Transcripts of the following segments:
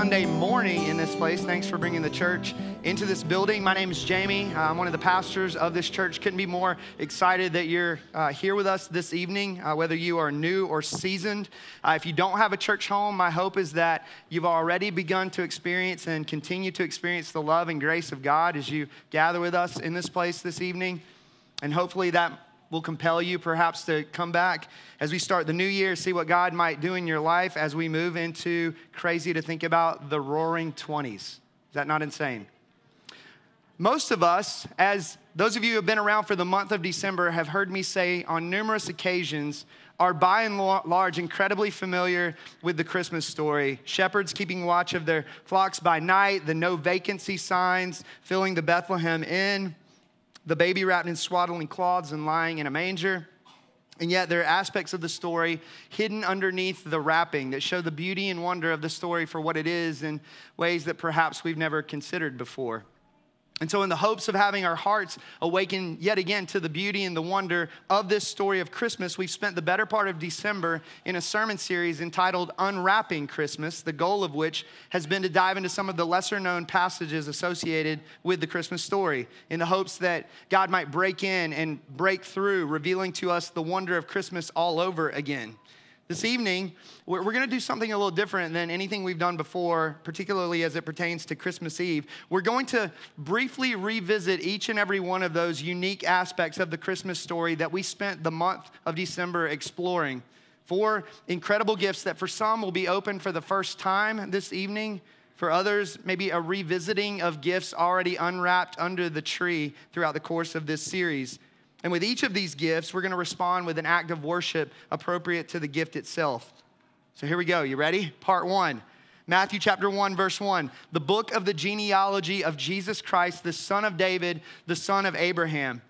Sunday morning in this place. Thanks for bringing the church into this building. My name is Jamie. I'm one of the pastors of this church. Couldn't be more excited that you're uh, here with us this evening, uh, whether you are new or seasoned. Uh, if you don't have a church home, my hope is that you've already begun to experience and continue to experience the love and grace of God as you gather with us in this place this evening. And hopefully that will compel you perhaps to come back as we start the new year, see what God might do in your life as we move into crazy to think about the roaring 20s. Is that not insane? Most of us, as those of you who have been around for the month of December, have heard me say on numerous occasions, are by and large incredibly familiar with the Christmas story. Shepherds keeping watch of their flocks by night, the no vacancy signs filling the Bethlehem inn, the baby wrapped in swaddling cloths and lying in a manger. And yet, there are aspects of the story hidden underneath the wrapping that show the beauty and wonder of the story for what it is in ways that perhaps we've never considered before. And so, in the hopes of having our hearts awaken yet again to the beauty and the wonder of this story of Christmas, we've spent the better part of December in a sermon series entitled Unwrapping Christmas, the goal of which has been to dive into some of the lesser known passages associated with the Christmas story, in the hopes that God might break in and break through, revealing to us the wonder of Christmas all over again. This evening, we're, going to do something a little different than anything we've done before, particularly as it pertains to Christmas Eve. We're going to briefly revisit each and every one of those unique aspects of the Christmas story that we spent the month of December exploring. Four incredible gifts that for some will be open for the first time this evening. For others, maybe a revisiting of gifts already unwrapped under the tree throughout the course of this series. And with each of these gifts, we're going to respond with an act of worship appropriate to the gift itself. So here we go. You ready? Part one. Matthew chapter 1, verse 1, the book of the genealogy of Jesus Christ, the son of David, the son of Abraham.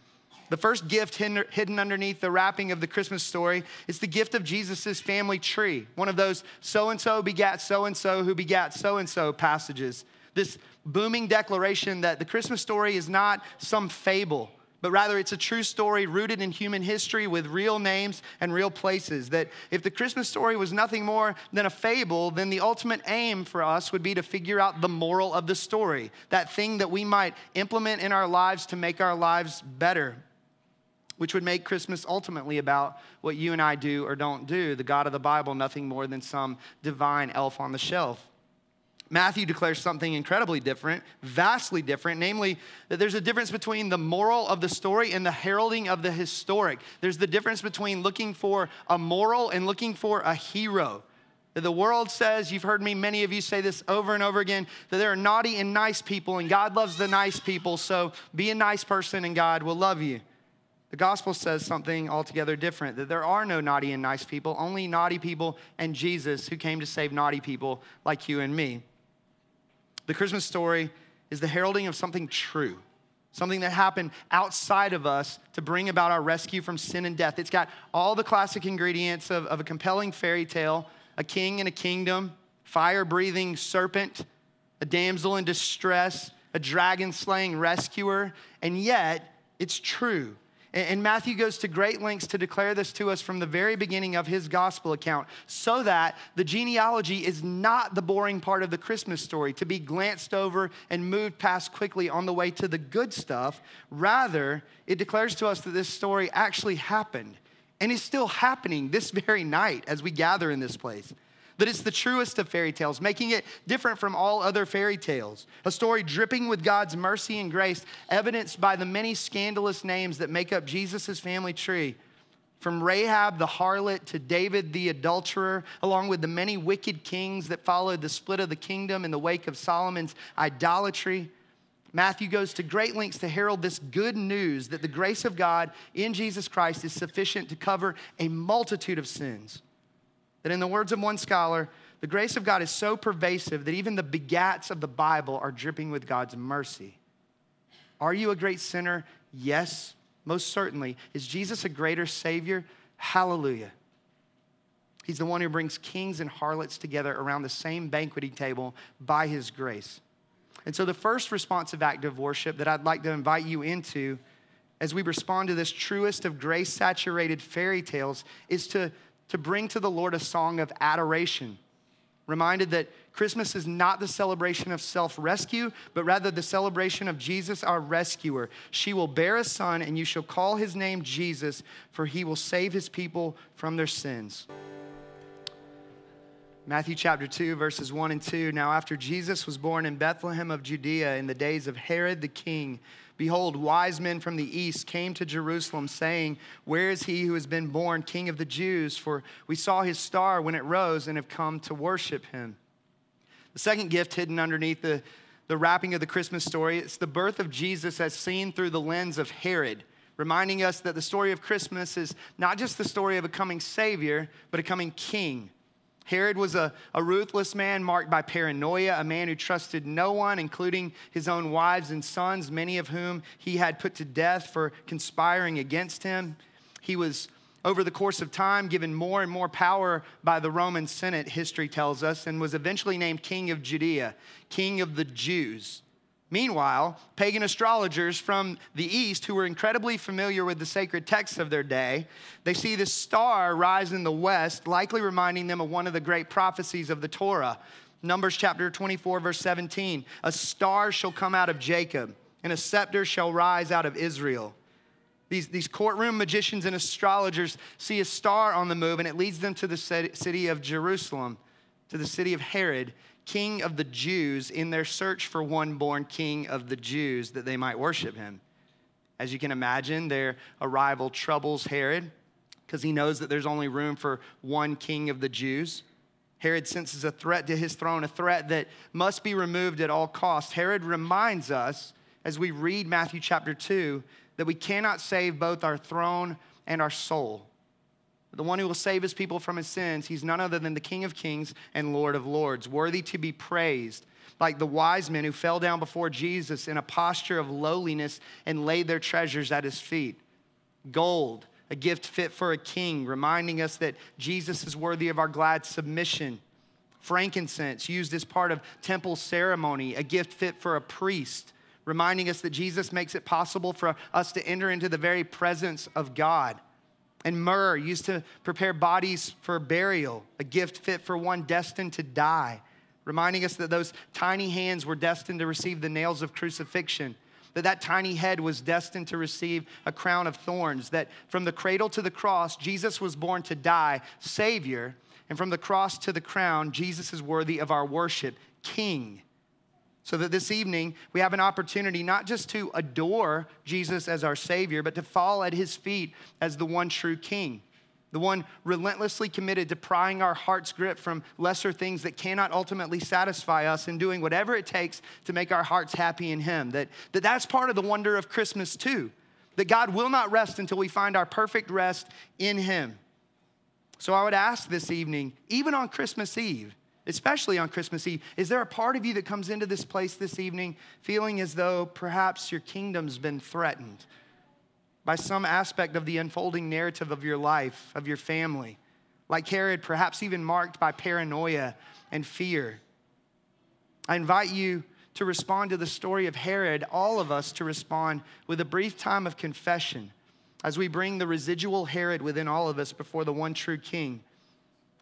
The first gift hidden underneath the wrapping of the Christmas story is the gift of Jesus' family tree, one of those so and so begat so and so who begat so and so passages. This booming declaration that the Christmas story is not some fable but rather it's a true story rooted in human history with real names and real places. That if the Christmas story was nothing more than a fable, then the ultimate aim for us would be to figure out the moral of the story, that thing that we might implement in our lives to make our lives better, which would make Christmas ultimately about what you and I do or don't do. The God of the Bible, nothing more than some divine elf on the shelf. Matthew declares something incredibly different, vastly different, namely that there's a difference between the moral of the story and the heralding of the historic. There's the difference between looking for a moral and looking for a hero. The world says, you've heard me, many of you say this over and over again, that there are naughty and nice people, and God loves the nice people, so be a nice person and God will love you. The gospel says something altogether different that there are no naughty and nice people, only naughty people and Jesus who came to save naughty people like you and me. The Christmas story is the heralding of something true, something that happened outside of us to bring about our rescue from sin and death. It's got all the classic ingredients of, of a compelling fairy tale a king and a kingdom, fire breathing serpent, a damsel in distress, a dragon slaying rescuer, and yet it's true. And Matthew goes to great lengths to declare this to us from the very beginning of his gospel account, so that the genealogy is not the boring part of the Christmas story to be glanced over and moved past quickly on the way to the good stuff. Rather, it declares to us that this story actually happened and is still happening this very night as we gather in this place that it's the truest of fairy tales, making it different from all other fairy tales. A story dripping with God's mercy and grace, evidenced by the many scandalous names that make up Jesus' family tree. From Rahab the harlot to David the adulterer, along with the many wicked kings that followed the split of the kingdom in the wake of Solomon's idolatry. Matthew goes to great lengths to herald this good news that the grace of God in Jesus Christ is sufficient to cover a multitude of sins. That, in the words of one scholar, the grace of God is so pervasive that even the begats of the Bible are dripping with God's mercy. Are you a great sinner? Yes, most certainly. Is Jesus a greater Savior? Hallelujah. He's the one who brings kings and harlots together around the same banqueting table by His grace. And so, the first responsive act of worship that I'd like to invite you into as we respond to this truest of grace saturated fairy tales is to to bring to the Lord a song of adoration. reminded that Christmas is not the celebration of self rescue, but rather the celebration of Jesus, our rescuer. She will bear a son, and you shall call his name Jesus, for he will save his people from their sins. Matthew chapter 2, verses 1 and 2. Now, after Jesus was born in Bethlehem of Judea in the days of Herod the king, behold, wise men from the east came to Jerusalem, saying, Where is he who has been born king of the Jews? For we saw his star when it rose and have come to worship him. The second gift hidden underneath the, the wrapping of the Christmas story, it's the birth of Jesus as seen through the lens of Herod reminding us that the story of Christmas is not just the story of a coming Savior, but a coming King Herod was a, a ruthless man marked by paranoia, a man who trusted no one, including his own wives and sons, many of whom he had put to death for conspiring against him. He was, over the course of time, given more and more power by the Roman Senate, history tells us, and was eventually named King of Judea, King of the Jews. Meanwhile, pagan astrologers from the east, who were incredibly familiar with the sacred texts of their day, they see this star rise in the west, likely reminding them of one of the great prophecies of the Torah. Numbers chapter 24, verse 17 A star shall come out of Jacob, and a scepter shall rise out of Israel. These, these courtroom magicians and astrologers see a star on the move, and it leads them to the city of Jerusalem, to the city of Herod king of the Jews in their search for one born king of the Jews that they might worship him. As you can imagine, their arrival troubles Herod because he knows that there's only room for one king of the Jews. Herod senses a threat to his throne, a threat that must be removed at all costs. Herod reminds us as we read Matthew chapter 2 that we cannot save both our throne and our soul the one who will save his people from his sins. He's none other than the King of kings and Lord of lords, worthy to be praised, like the wise men who fell down before Jesus in a posture of lowliness and laid their treasures at his feet. Gold, a gift fit for a king, reminding us that Jesus is worthy of our glad submission. Frankincense, used as part of temple ceremony, a gift fit for a priest, reminding us that Jesus makes it possible for us to enter into the very presence of God and myrrh, used to prepare bodies for burial, a gift fit for one destined to die, reminding us that those tiny hands were destined to receive the nails of crucifixion, that that tiny head was destined to receive a crown of thorns, that from the cradle to the cross, Jesus was born to die, Savior, and from the cross to the crown, Jesus is worthy of our worship, King. So that this evening we have an opportunity not just to adore Jesus as our Savior, but to fall at His feet as the one true King, the one relentlessly committed to prying our heart's grip from lesser things that cannot ultimately satisfy us and doing whatever it takes to make our hearts happy in Him. That, that that's part of the wonder of Christmas, too. That God will not rest until we find our perfect rest in Him. So I would ask this evening, even on Christmas Eve, especially on Christmas Eve. Is there a part of you that comes into this place this evening feeling as though perhaps your kingdom's been threatened by some aspect of the unfolding narrative of your life, of your family? Like Herod, perhaps even marked by paranoia and fear. I invite you to respond to the story of Herod, all of us to respond with a brief time of confession as we bring the residual Herod within all of us before the one true King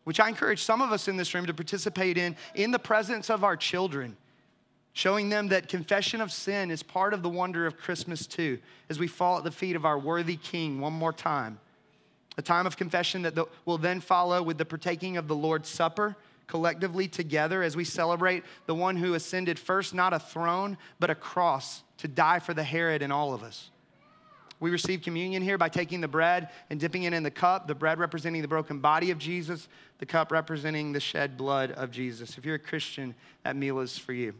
which I encourage some of us in this room to participate in in the presence of our children, showing them that confession of sin is part of the wonder of Christmas too, as we fall at the feet of our worthy King one more time. A time of confession that will then follow with the partaking of the Lord's Supper collectively together as we celebrate the one who ascended first, not a throne, but a cross to die for the Herod and all of us. We receive communion here by taking the bread and dipping it in the cup, the bread representing the broken body of Jesus, the cup representing the shed blood of Jesus. If you're a Christian, that meal is for you.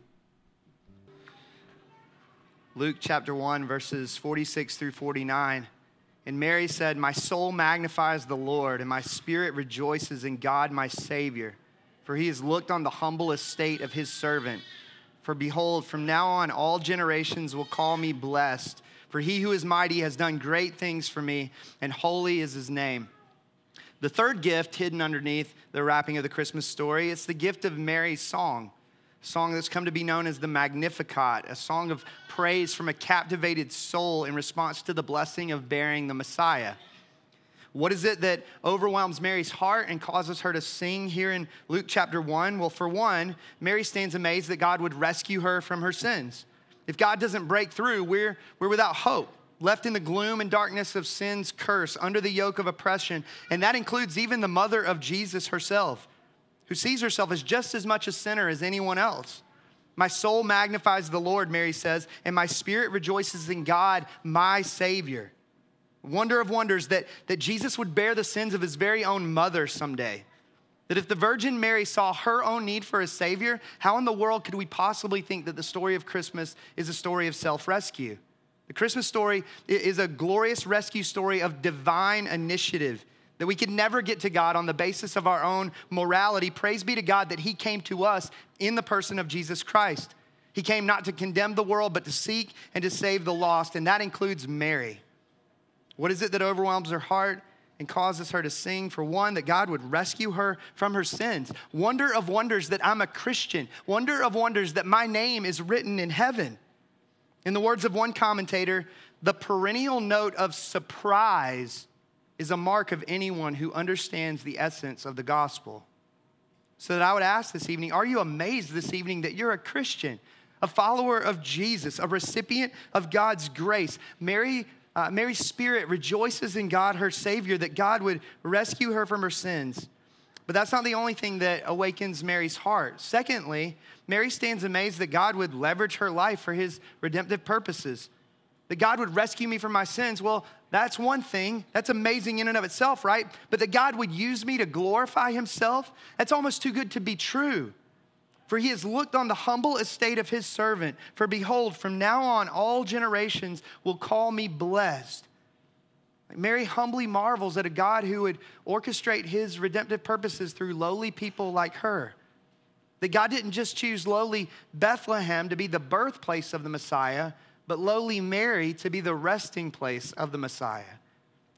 Luke chapter 1, verses 46 through 49. And Mary said, My soul magnifies the Lord, and my spirit rejoices in God my Savior, for he has looked on the humble estate of his servant. For behold, from now on all generations will call me blessed. For he who is mighty has done great things for me, and holy is his name. The third gift hidden underneath the wrapping of the Christmas story, it's the gift of Mary's song. A song that's come to be known as the Magnificat, a song of praise from a captivated soul in response to the blessing of bearing the Messiah. What is it that overwhelms Mary's heart and causes her to sing here in Luke chapter 1? Well, for one, Mary stands amazed that God would rescue her from her sins. If God doesn't break through, we're, we're without hope, left in the gloom and darkness of sin's curse, under the yoke of oppression. And that includes even the mother of Jesus herself, who sees herself as just as much a sinner as anyone else. My soul magnifies the Lord, Mary says, and my spirit rejoices in God, my Savior. Wonder of wonders that, that Jesus would bear the sins of his very own mother someday. That if the Virgin Mary saw her own need for a Savior, how in the world could we possibly think that the story of Christmas is a story of self rescue? The Christmas story is a glorious rescue story of divine initiative. That we could never get to God on the basis of our own morality. Praise be to God that He came to us in the person of Jesus Christ. He came not to condemn the world, but to seek and to save the lost, and that includes Mary. What is it that overwhelms her heart? And causes her to sing for one, that God would rescue her from her sins. Wonder of wonders that I'm a Christian. Wonder of wonders that my name is written in heaven. In the words of one commentator, the perennial note of surprise is a mark of anyone who understands the essence of the gospel. So that I would ask this evening, are you amazed this evening that you're a Christian? a follower of Jesus, a recipient of God's grace. Mary uh, Mary's spirit rejoices in God, her Savior, that God would rescue her from her sins. But that's not the only thing that awakens Mary's heart. Secondly, Mary stands amazed that God would leverage her life for his redemptive purposes. That God would rescue me from my sins. Well, that's one thing. That's amazing in and of itself, right? But that God would use me to glorify himself, that's almost too good to be true. For he has looked on the humble estate of his servant. For behold, from now on, all generations will call me blessed. Mary humbly marvels at a God who would orchestrate his redemptive purposes through lowly people like her. That God didn't just choose lowly Bethlehem to be the birthplace of the Messiah, but lowly Mary to be the resting place of the Messiah.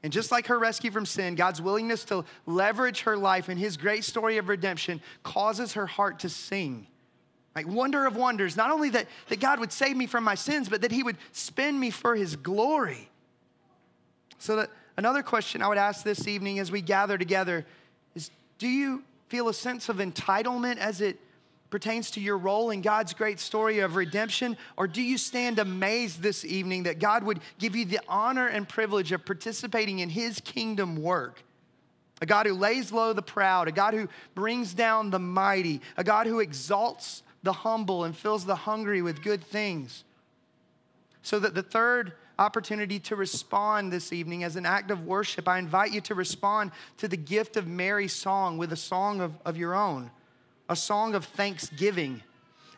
And just like her rescue from sin, God's willingness to leverage her life in his great story of redemption causes her heart to sing. Like wonder of wonders, not only that, that God would save me from my sins, but that he would spend me for his glory. So that another question I would ask this evening as we gather together is do you feel a sense of entitlement as it pertains to your role in God's great story of redemption? Or do you stand amazed this evening that God would give you the honor and privilege of participating in His kingdom work? A God who lays low the proud, a God who brings down the mighty, a God who exalts the humble and fills the hungry with good things. So that the third opportunity to respond this evening as an act of worship, I invite you to respond to the gift of Mary's song with a song of, of your own a song of thanksgiving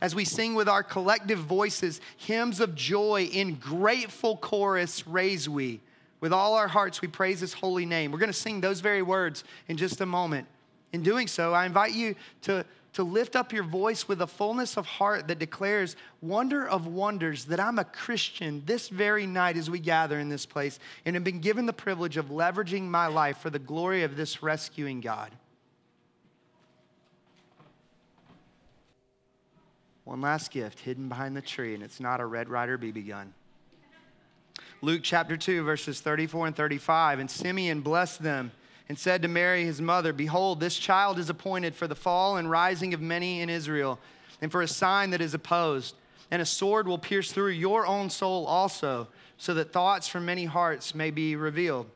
as we sing with our collective voices hymns of joy in grateful chorus raise we. With all our hearts, we praise his holy name. We're going to sing those very words in just a moment. In doing so, I invite you to, to lift up your voice with a fullness of heart that declares wonder of wonders that I'm a Christian this very night as we gather in this place and have been given the privilege of leveraging my life for the glory of this rescuing God. One last gift hidden behind the tree, and it's not a Red Ryder BB gun. Luke chapter 2, verses 34 and 35. And Simeon blessed them and said to Mary, his mother, Behold, this child is appointed for the fall and rising of many in Israel, and for a sign that is opposed. And a sword will pierce through your own soul also, so that thoughts from many hearts may be revealed.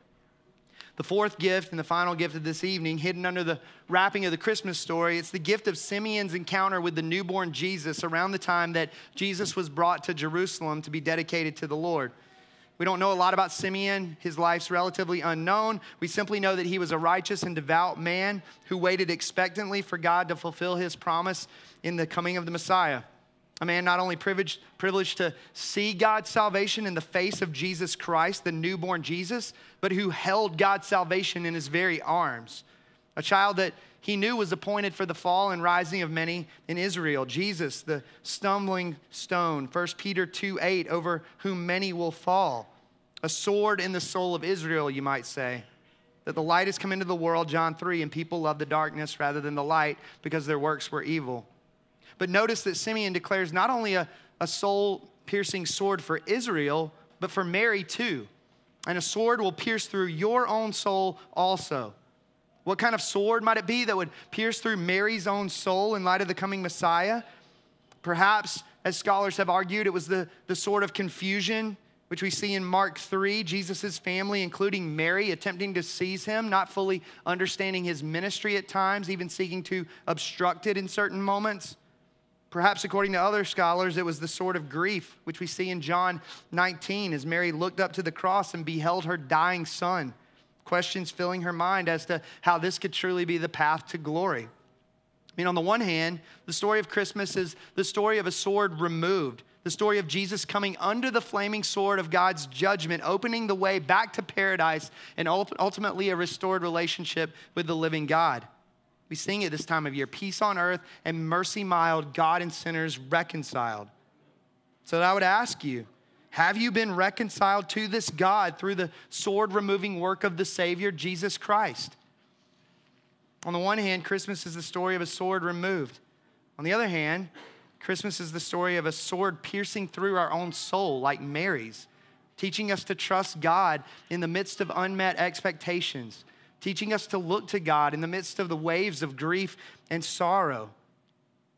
The fourth gift and the final gift of this evening, hidden under the wrapping of the Christmas story, it's the gift of Simeon's encounter with the newborn Jesus around the time that Jesus was brought to Jerusalem to be dedicated to the Lord. We don't know a lot about Simeon. His life's relatively unknown. We simply know that he was a righteous and devout man who waited expectantly for God to fulfill his promise in the coming of the Messiah a man not only privileged, privileged to see God's salvation in the face of Jesus Christ, the newborn Jesus, but who held God's salvation in his very arms. A child that he knew was appointed for the fall and rising of many in Israel. Jesus, the stumbling stone. 1 Peter 2 8, over whom many will fall. A sword in the soul of Israel, you might say. That the light has come into the world, John 3, and people love the darkness rather than the light because their works were evil. But notice that Simeon declares not only a, a soul piercing sword for Israel, but for Mary too. and a sword will pierce through your own soul also. What kind of sword might it be that would pierce through Mary's own soul in light of the coming Messiah? Perhaps, as scholars have argued, it was the, the sword of confusion, which we see in Mark 3, Jesus' family, including Mary, attempting to seize him, not fully understanding his ministry at times, even seeking to obstruct it in certain moments. Perhaps, according to other scholars, it was the sword of grief, which we see in John 19 as Mary looked up to the cross and beheld her dying son. Questions filling her mind as to how this could truly be the path to glory. I mean, on the one hand, the story of Christmas is the story of a sword removed, the story of Jesus coming under the flaming sword of God's judgment, opening the way back to paradise and ultimately a restored relationship with the living God. We sing it this time of year peace on earth and mercy mild, God and sinners reconciled. So I would ask you, have you been reconciled to this God through the sword removing work of the Savior, Jesus Christ? On the one hand, Christmas is the story of a sword removed. On the other hand, Christmas is the story of a sword piercing through our own soul, like Mary's, teaching us to trust God in the midst of unmet expectations teaching us to look to God in the midst of the waves of grief and sorrow.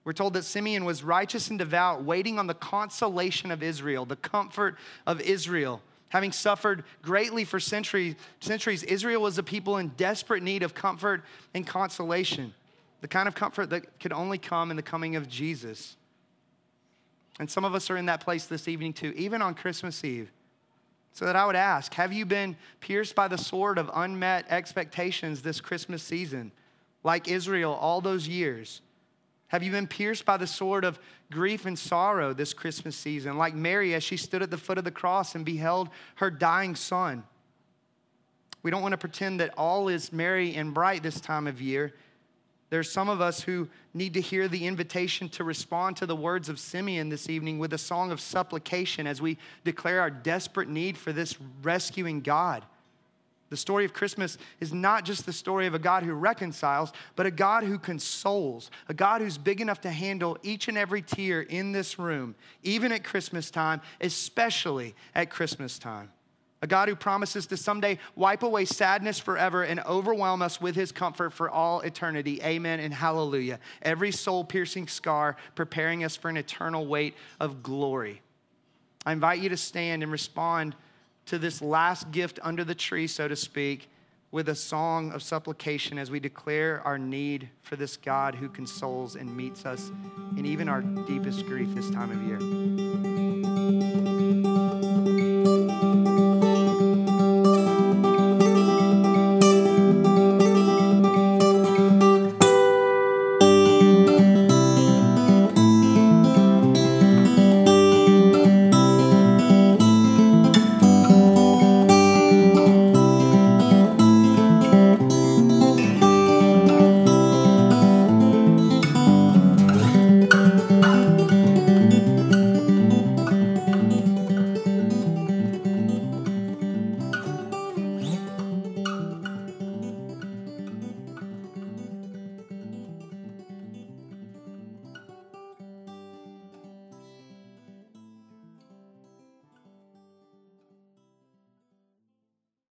We're told that Simeon was righteous and devout, waiting on the consolation of Israel, the comfort of Israel. Having suffered greatly for centuries, centuries, Israel was a people in desperate need of comfort and consolation, the kind of comfort that could only come in the coming of Jesus. And some of us are in that place this evening too, even on Christmas Eve. So that I would ask Have you been pierced by the sword of unmet expectations this Christmas season, like Israel all those years? Have you been pierced by the sword of grief and sorrow this Christmas season, like Mary as she stood at the foot of the cross and beheld her dying son? We don't want to pretend that all is merry and bright this time of year. There's some of us who need to hear the invitation to respond to the words of Simeon this evening with a song of supplication as we declare our desperate need for this rescuing God. The story of Christmas is not just the story of a God who reconciles, but a God who consoles, a God who's big enough to handle each and every tear in this room, even at Christmas time, especially at Christmas time a God who promises to someday wipe away sadness forever and overwhelm us with his comfort for all eternity. Amen and hallelujah. Every soul piercing scar preparing us for an eternal weight of glory. I invite you to stand and respond to this last gift under the tree, so to speak, with a song of supplication as we declare our need for this God who consoles and meets us in even our deepest grief this time of year.